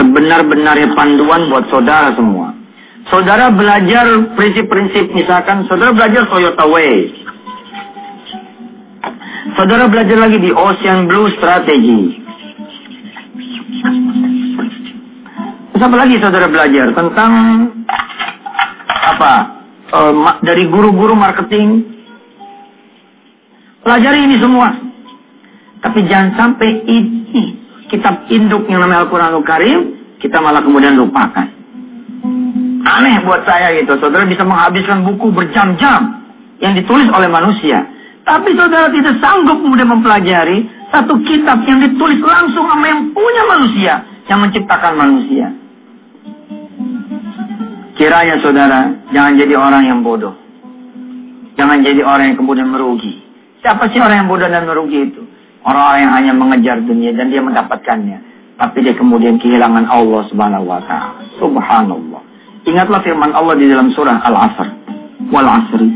sebenar-benarnya panduan buat saudara semua. Saudara belajar prinsip-prinsip, misalkan saudara belajar Toyota Way. Saudara belajar lagi di Ocean Blue Strategy. Terus lagi saudara belajar tentang apa? Uh, dari guru-guru marketing. Pelajari ini semua. Tapi jangan sampai ini kitab induk yang namanya Al-Quranul Karim kita malah kemudian lupakan. Aneh buat saya gitu. Saudara bisa menghabiskan buku berjam-jam yang ditulis oleh manusia. Tapi saudara tidak sanggup kemudian mempelajari satu kitab yang ditulis langsung sama yang punya manusia. Yang menciptakan manusia. Kiranya saudara, jangan jadi orang yang bodoh. Jangan jadi orang yang kemudian merugi. Siapa sih orang yang bodoh dan merugi itu? Orang-orang yang hanya mengejar dunia dan dia mendapatkannya. Tapi dia kemudian kehilangan Allah subhanahu wa ta'ala. Subhanallah. Ingatlah firman Allah di dalam surah Al-Asr. Wal asri.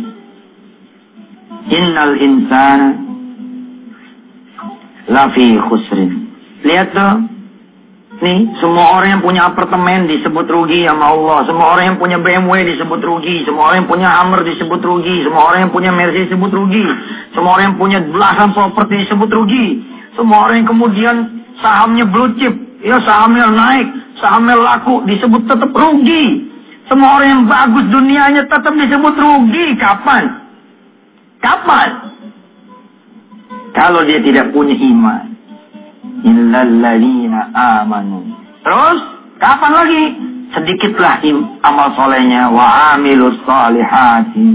Innal insana lafi khusrin. Lihat. Nih, semua orang yang punya apartemen disebut rugi sama Allah. Semua orang yang punya BMW disebut rugi. Semua orang yang punya Hummer disebut rugi. Semua orang yang punya Mercy disebut rugi. Semua orang yang punya belasan properti disebut rugi. Semua orang yang kemudian sahamnya blue chip. Ya, sahamnya naik. Sahamnya laku disebut tetap rugi. Semua orang yang bagus dunianya tetap disebut rugi. Kapan? Kapan? Kalau dia tidak punya iman illalladzina amanu. Terus kapan lagi? Sedikitlah amal solehnya wa amilus salihati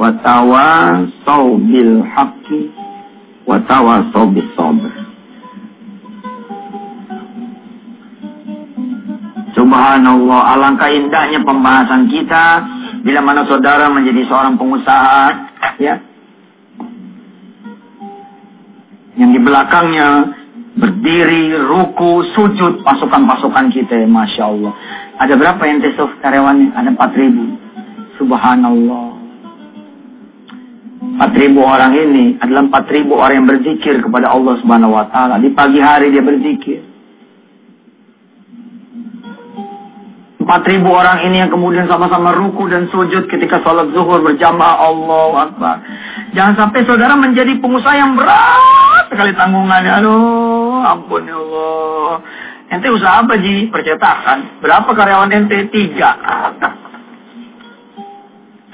wa tawasau bil haqqi wa tawasau bis sabr. Subhanallah, alangkah indahnya pembahasan kita bila mana saudara menjadi seorang pengusaha, ya, yang di belakangnya berdiri, ruku, sujud pasukan-pasukan kita, masya Allah. Ada berapa yang tesuf karyawannya? Ada empat ribu. Subhanallah. Empat ribu orang ini adalah empat ribu orang yang berzikir kepada Allah Subhanahu Wa Taala. Di pagi hari dia berzikir. Empat ribu orang ini yang kemudian sama-sama ruku dan sujud ketika sholat zuhur berjamaah Allah Akbar. Jangan sampai saudara menjadi pengusaha yang berat sekali tanggungannya. Aduh, ampun ya Allah. Ente usaha apa Ji? Percetakan. Berapa karyawan ente? Tiga.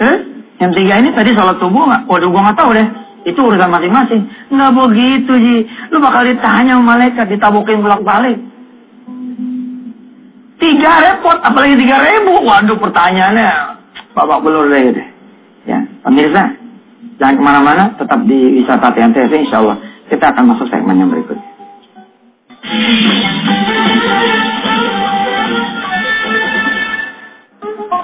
Eh? Yang tiga ini tadi sholat subuh nggak? Waduh, gua nggak tahu deh. Itu urusan masing-masing. Nggak begitu, Ji. Lu bakal ditanya sama malaikat, ditabukin bolak-balik. Tiga repot, apalagi tiga ribu. Waduh, pertanyaannya babak belur deh. deh. Ya, pemirsa, jangan ke mana-mana, tetap di wisata TNTV, insya Allah. Kita akan masuk segmen yang berikutnya.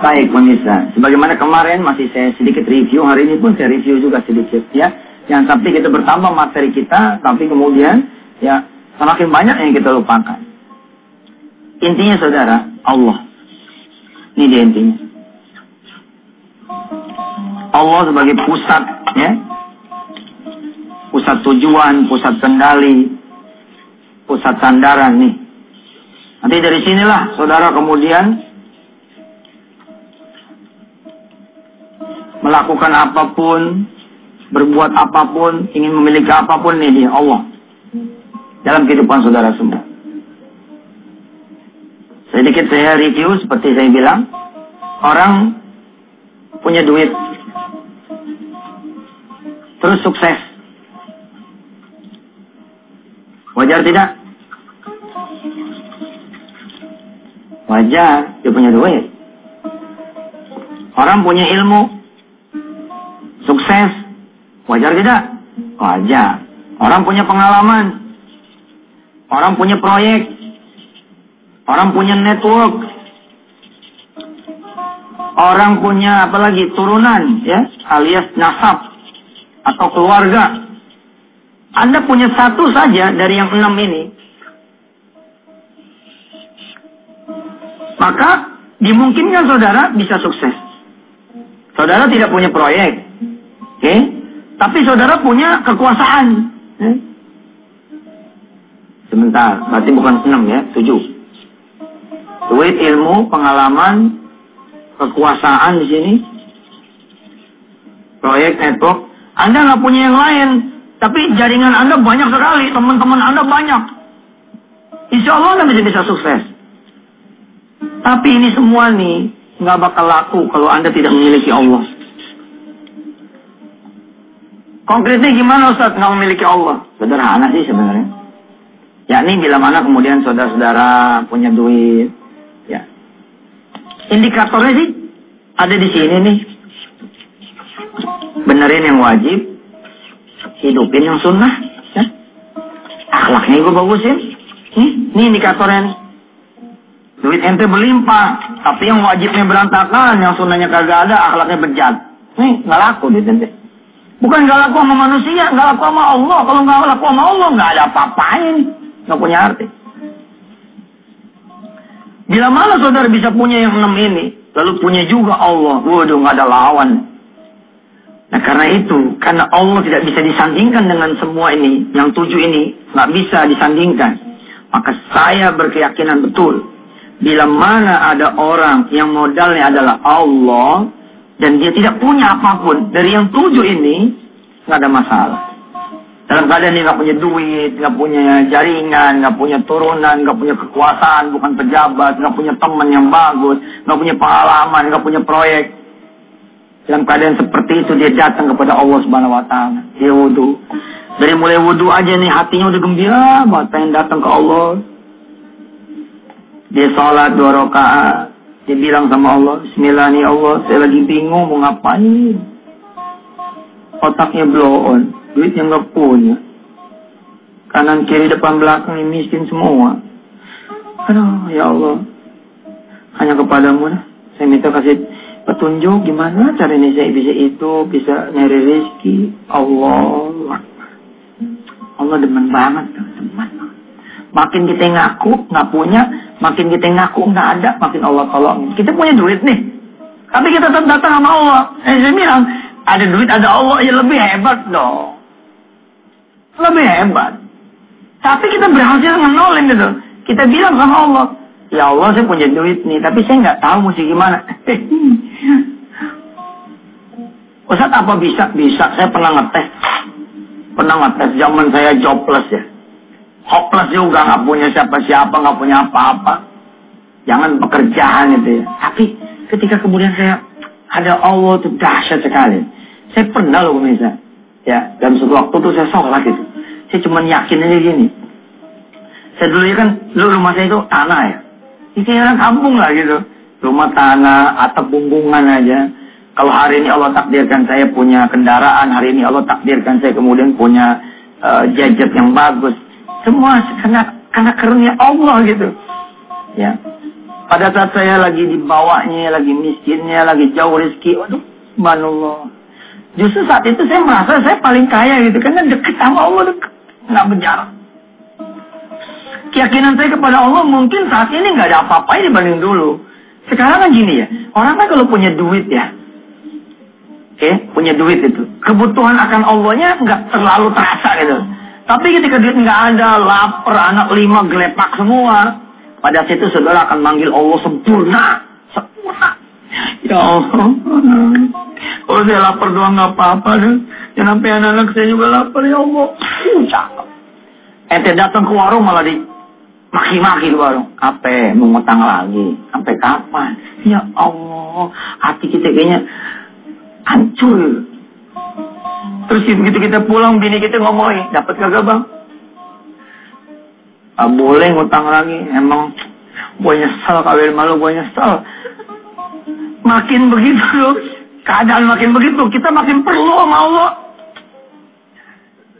Baik pemirsa, sebagaimana kemarin masih saya sedikit review, hari ini pun saya review juga sedikit ya. Yang sampai kita bertambah materi kita, tapi kemudian ya semakin banyak yang kita lupakan. Intinya saudara, Allah. Ini dia intinya. Allah sebagai pusat ya. Pusat tujuan, pusat kendali, pusat sandaran nih. Nanti dari sinilah saudara kemudian melakukan apa pun, berbuat apa pun, ingin memiliki apa pun nih di Allah. Dalam kehidupan saudara semua. Sedikit saya review seperti saya bilang, orang punya duit, terus sukses. Wajar tidak? Wajar, dia punya duit. Orang punya ilmu, sukses, wajar tidak? Wajar. Orang punya pengalaman, orang punya proyek, orang punya network, orang punya apalagi turunan, ya, alias nasab atau keluarga. Anda punya satu saja dari yang enam ini, maka dimungkinkan saudara bisa sukses. Saudara tidak punya proyek, oke? Okay? Tapi saudara punya kekuasaan. Okay? Sebentar, berarti bukan enam ya, tujuh. Duit, ilmu, pengalaman, kekuasaan di sini, proyek, network. Anda nggak punya yang lain, tapi jaringan Anda banyak sekali, teman-teman Anda banyak. Insya Allah Anda bisa bisa sukses. Tapi ini semua nih nggak bakal laku kalau Anda tidak memiliki Allah. Konkretnya gimana Ustaz nggak memiliki Allah? Sederhana sih sebenarnya. Yakni bila mana kemudian saudara-saudara punya duit ya. Indikatornya sih ada di sini nih. Benerin yang wajib hidupin yang sunnah ya. Akhlaknya gue bagusin nih ini indikatornya nih duit ente berlimpah tapi yang wajibnya berantakan yang sunnahnya kagak ada akhlaknya bejat nih nggak laku duit ente bukan nggak laku sama manusia nggak laku sama Allah kalau nggak laku sama Allah nggak ada apa-apanya nih nggak punya arti. Bila mana saudara bisa punya yang enam ini, lalu punya juga Allah, waduh nggak ada lawan. Nah karena itu, karena Allah tidak bisa disandingkan dengan semua ini, yang tujuh ini nggak bisa disandingkan. Maka saya berkeyakinan betul, bila mana ada orang yang modalnya adalah Allah, dan dia tidak punya apa pun dari yang tujuh ini, nggak ada masalah. Dalam keadaan dia nggak punya duit, nggak punya jaringan, nggak punya turunan, nggak punya kekuasaan, bukan pejabat, nggak punya teman yang bagus, nggak punya pengalaman, nggak punya proyek. Dalam keadaan seperti itu dia datang kepada Allah Subhanahu Wa Taala. Dia wudhu. Dari mulai wudhu aja nih hatinya udah gembira banget pengen datang ke Allah. Dia sholat dua rakaat. Dia bilang sama Allah, Bismillah nih Allah, saya lagi bingung mau ngapain. Otaknya blow on duit yang gak punya. Kanan kiri depan belakang ini miskin semua. Aduh, ya Allah. Hanya kepadamu lah. Saya minta kasih petunjuk gimana cara ini saya bisa itu, bisa nyari rezeki. Allah. Allah demen banget, teman. Makin kita ngaku nggak punya, makin kita ngaku nggak ada, makin Allah tolong. Kita punya duit nih, tapi kita tetap datang sama Allah. Eh, saya bilang, ada duit, ada Allah, ya lebih hebat dong lebih hebat. Tapi kita berhasil ngenolin gitu. Kita bilang sama Allah, ya Allah saya punya duit nih, tapi saya nggak tahu mesti gimana. Ustaz apa bisa? Bisa. Saya pernah ngetes. Pernah ngetes zaman saya jobless ya. Hopeless juga nggak punya siapa-siapa, nggak punya apa-apa. Jangan pekerjaan itu ya. Tapi ketika kemudian saya ada Allah itu dahsyat sekali. Saya pernah loh pemirsa. Ya, dalam suatu waktu tuh saya sholat gitu. Saya cuma yakin aja gini. Saya dulu ya kan, dulu rumah saya itu tanah ya. Ini kayak orang kampung lah gitu. Rumah tanah, atap bumbungan aja. Kalau hari ini Allah takdirkan saya punya kendaraan, hari ini Allah takdirkan saya kemudian punya uh, yang bagus. Semua karena karena karunia Allah gitu. Ya. Pada saat saya lagi di bawahnya, lagi miskinnya, lagi jauh rezeki, waduh, subhanallah. Justru saat itu saya merasa saya paling kaya gitu, karena deket sama Allah, deket nggak berjarak. Keyakinan saya kepada Allah mungkin saat ini nggak ada apa-apa dibanding dulu. Sekarang kan gini ya, orang kan kalau punya duit ya, oke, okay, punya duit itu, kebutuhan akan Allahnya nggak terlalu terasa gitu. Tapi ketika duit nggak ada, lapar, anak lima gelepak semua, pada situ saudara akan manggil Allah sempurna, sempurna. Ya Allah, kalau saya lapar doang nggak apa-apa. Jangan sampai anak-anak saya juga lapar ya Allah. Cakep. Ente datang ke warung malah di maki-maki di warung. Apa? Mau lagi? Sampai kapan? Ya Allah, hati kita kayaknya hancur. Terus begitu kita pulang, bini kita ngomongin, dapat kagak bang? Ah, boleh ngutang lagi, emang gue nyesel kawin malu, gue nyesel. Makin begitu, keadaan makin begitu, kita makin perlu sama Allah.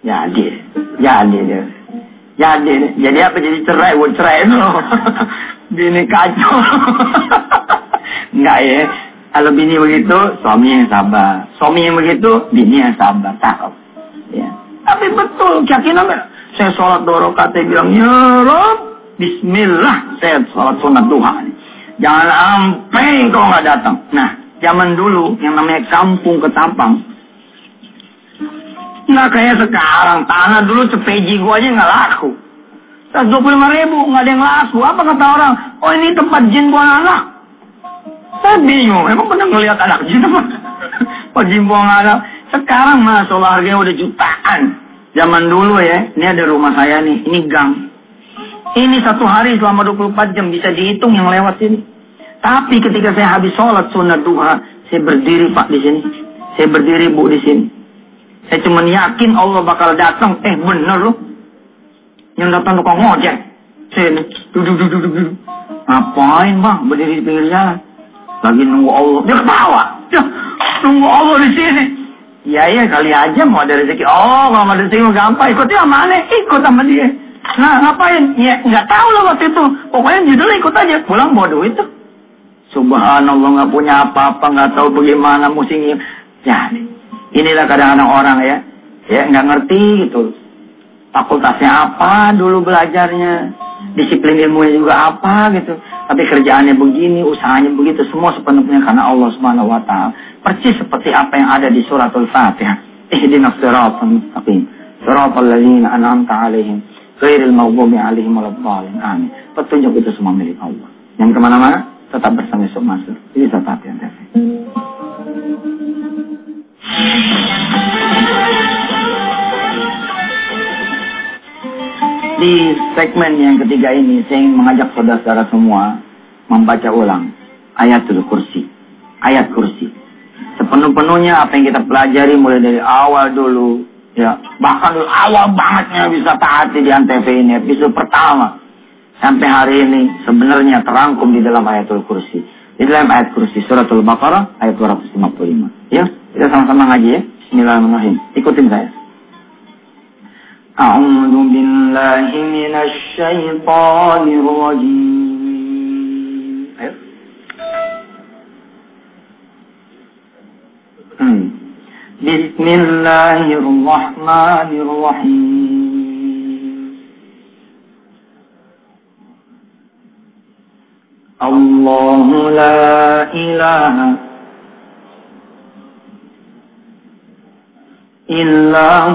Jadi, jadi dia. Jadi, jadi apa? Jadi cerai, buat cerai itu. bini kacau. Enggak ya. Kalau bini begitu, suami yang sabar. Suami yang begitu, bini yang sabar. Cakep. Ya. Tapi betul, keyakinan saya sholat dua rakaat, bilang, Ya Bismillah, saya sholat sunat duha. Jangan sampai kau nggak datang. Nah, zaman dulu yang namanya kampung ketapang, Nggak kayak sekarang. Tanah dulu cepeji gua aja nggak laku. 125 ribu, nggak ada yang laku. Apa kata orang? Oh ini tempat jin buang anak. Saya bingung, emang pernah ngelihat anak jin apa? jin buang anak. Sekarang mas, harganya udah jutaan. Zaman dulu ya, ini ada rumah saya nih, ini gang. Ini satu hari selama 24 jam bisa dihitung yang lewat sini. Tapi ketika saya habis sholat sunat duha, saya berdiri pak di sini. Saya berdiri bu di sini. Saya cuma yakin Allah bakal datang. Eh bener loh. Yang datang tukang ngojek. Sini. Duduk, duduk, duduk. Ngapain bang berdiri di pinggir jalan? Lagi nunggu Allah. Dia ketawa. Dia nunggu Allah di sini. Iya iya kali aja mau ada rezeki. Oh kalau ada rezeki mau gampang ikutnya sama. Ikut sama dia. Nah ngapain? Ya nggak tahu lah waktu itu. Pokoknya judulnya ikut aja. Pulang bawa duit tuh. Subhanallah nggak punya apa-apa nggak tahu bagaimana musimnya. Ya inilah kadang-kadang orang ya. Ya nggak ngerti gitu. Fakultasnya apa dulu belajarnya. Disiplin ilmunya juga apa gitu. Tapi kerjaannya begini, usahanya begitu. Semua sepenuhnya karena Allah subhanahu wa ta'ala. Persis seperti apa yang ada di suratul Fatihah. Ihdinas siratal mustaqim. Siratal ladzina an'amta 'alaihim ghairil maghdubi 'alaihim waladdallin. Amin. Petunjuk itu semua milik Allah. Yang ke mana-mana tetap bersama Yusuf Masur. Ini Satatian TV. Di segmen yang ketiga ini, saya ingin mengajak saudara-saudara semua membaca ulang ayatul kursi. Ayat kursi. Sepenuh-penuhnya apa yang kita pelajari mulai dari awal dulu ya bahkan dulu awal bangetnya bisa taati di antv ini episode pertama. Sampai hari ini sebenarnya terangkum di dalam ayatul kursi. Di dalam ayat kursi suratul baqarah ayat 255 ya kita sama-sama ngaji ya. Bismillahirrahmanirrahim. Ikutin saya أعوذ بالله من الشيطان الرجيم. بسم الله الرحمن الرحيم. الله لا إله إلا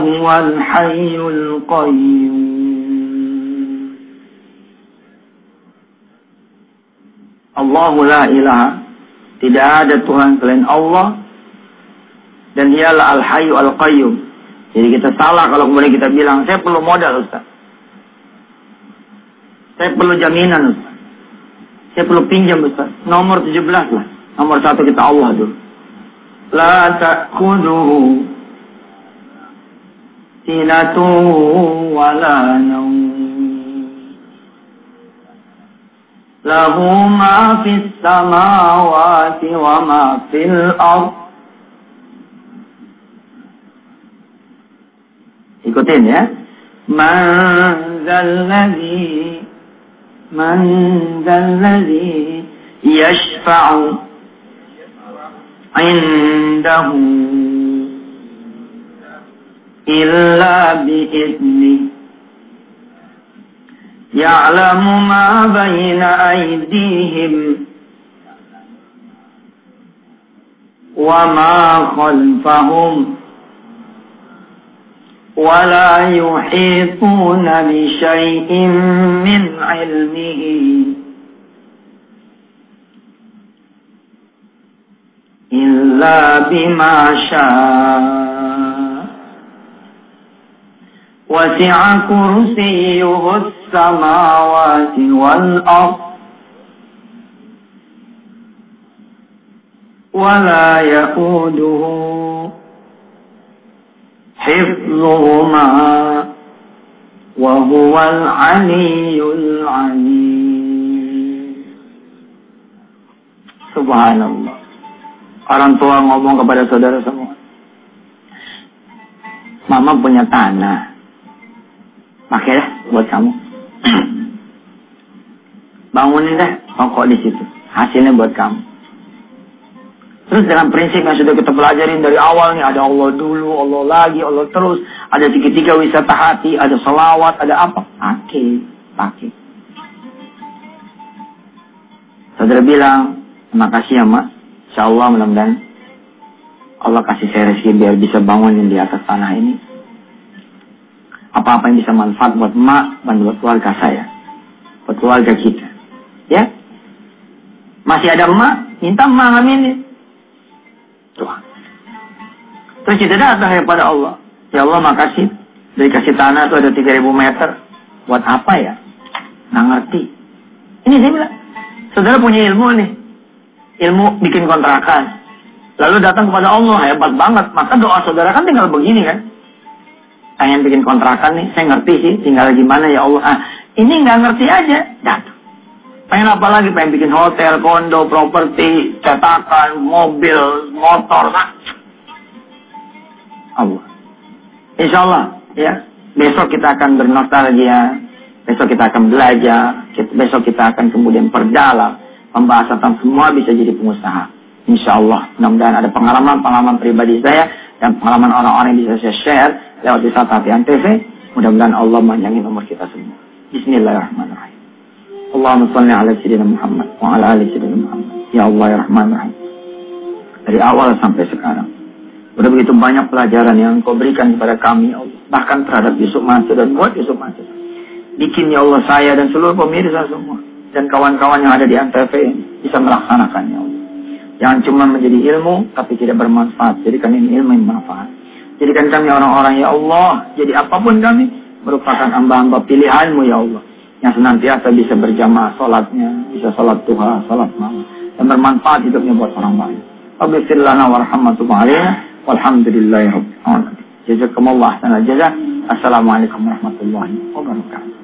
هو الحي القيوم الله لا إله tidak ada Tuhan selain Allah dan dialah Al-Hayyu Al-Qayyum. Jadi kita salah kalau kemudian kita bilang, saya perlu modal Ustaz. Saya perlu jaminan Ustaz. Saya perlu pinjam Ustaz. Nomor 17 lah. Nomor satu kita Allah dulu. La ta'khuduhu صلة ولا نوم له ما في السماوات وما في الأرض Ikutin ya. Man zalladhi Man zalladhi yashfa'u indahu إلا بإذنه. يعلم ما بين أيديهم وما خلفهم ولا يحيطون بشيء من علمه. إلا بما شاء. وسع كرسيه السماوات والأرض ولا يؤوده حفظهما وهو العلي العليم Subhanallah Orang tua ngomong kepada saudara semua Mama punya tanah Pakailah buat kamu Bangunin deh pokok di situ Hasilnya buat kamu Terus dengan prinsip yang sudah kita pelajarin dari awal nih, ada Allah dulu, Allah lagi, Allah terus. Ada tiga-tiga wisata hati, ada salawat, ada apa? Pakai, pakai. Saudara bilang, terima kasih ya mak. Insya Allah mudah-mudahan Allah kasih saya rezeki biar bisa bangunin di atas tanah ini. Apa-apa yang bisa manfaat buat emak dan buat keluarga saya. Buat keluarga kita. Ya. Masih ada emak, minta emak aminin. Tuh. Terus kita datang kepada Allah. Ya Allah makasih. Dari kasih tanah itu ada 3000 meter. Buat apa ya? Nggak ngerti. Ini saya bilang. Saudara punya ilmu nih. Ilmu bikin kontrakan. Lalu datang kepada Allah. Hebat banget. Maka doa saudara kan tinggal begini kan. Pengen bikin kontrakan nih. Saya ngerti sih. Tinggal gimana ya Allah. Ah, ini nggak ngerti aja. Datang. Pengen apa lagi? Pengen bikin hotel, kondo, properti, cetakan, mobil, motor. Nah. Allah. Insya Allah. Ya. Besok kita akan bernostalgia. Besok kita akan belajar. Besok kita akan kemudian perdalam. Pembahasan tentang semua bisa jadi pengusaha. Insya Allah. Mudah-mudahan ada pengalaman-pengalaman pribadi saya. Dan pengalaman orang-orang yang bisa saya share. Lewat di saat hati TV. Mudah-mudahan Allah menyangin umur kita semua. Bismillahirrahmanirrahim. Allahumma salli ala Sayyidina Muhammad wa ala ali Sayyidina Muhammad. Ya Allah ya Rahman Rahim. Dari awal sampai sekarang. Udah begitu banyak pelajaran yang kau berikan kepada kami, ya Allah. Bahkan terhadap Yusuf Mansur dan buat Yusuf Mansur. Bikin ya Allah saya dan seluruh pemirsa semua. Dan kawan-kawan yang ada di Antv bisa melaksanakannya. Allah. Jangan cuma menjadi ilmu, tapi tidak bermanfaat. Jadikan ini ilmu yang bermanfaat. Jadikan kami orang-orang, ya Allah. Jadi apa pun kami, merupakan hamba-hamba pilihanmu, ya Allah yang senantiasa bisa berjamaah sholatnya, bisa sholat duha, sholat malam, dan bermanfaat hidupnya buat orang lain. Rabbi lana warahmatullahi alaina walhamdulillahi rabbil alamin. Jazakumullah sana jazak. Assalamualaikum warahmatullahi wabarakatuh.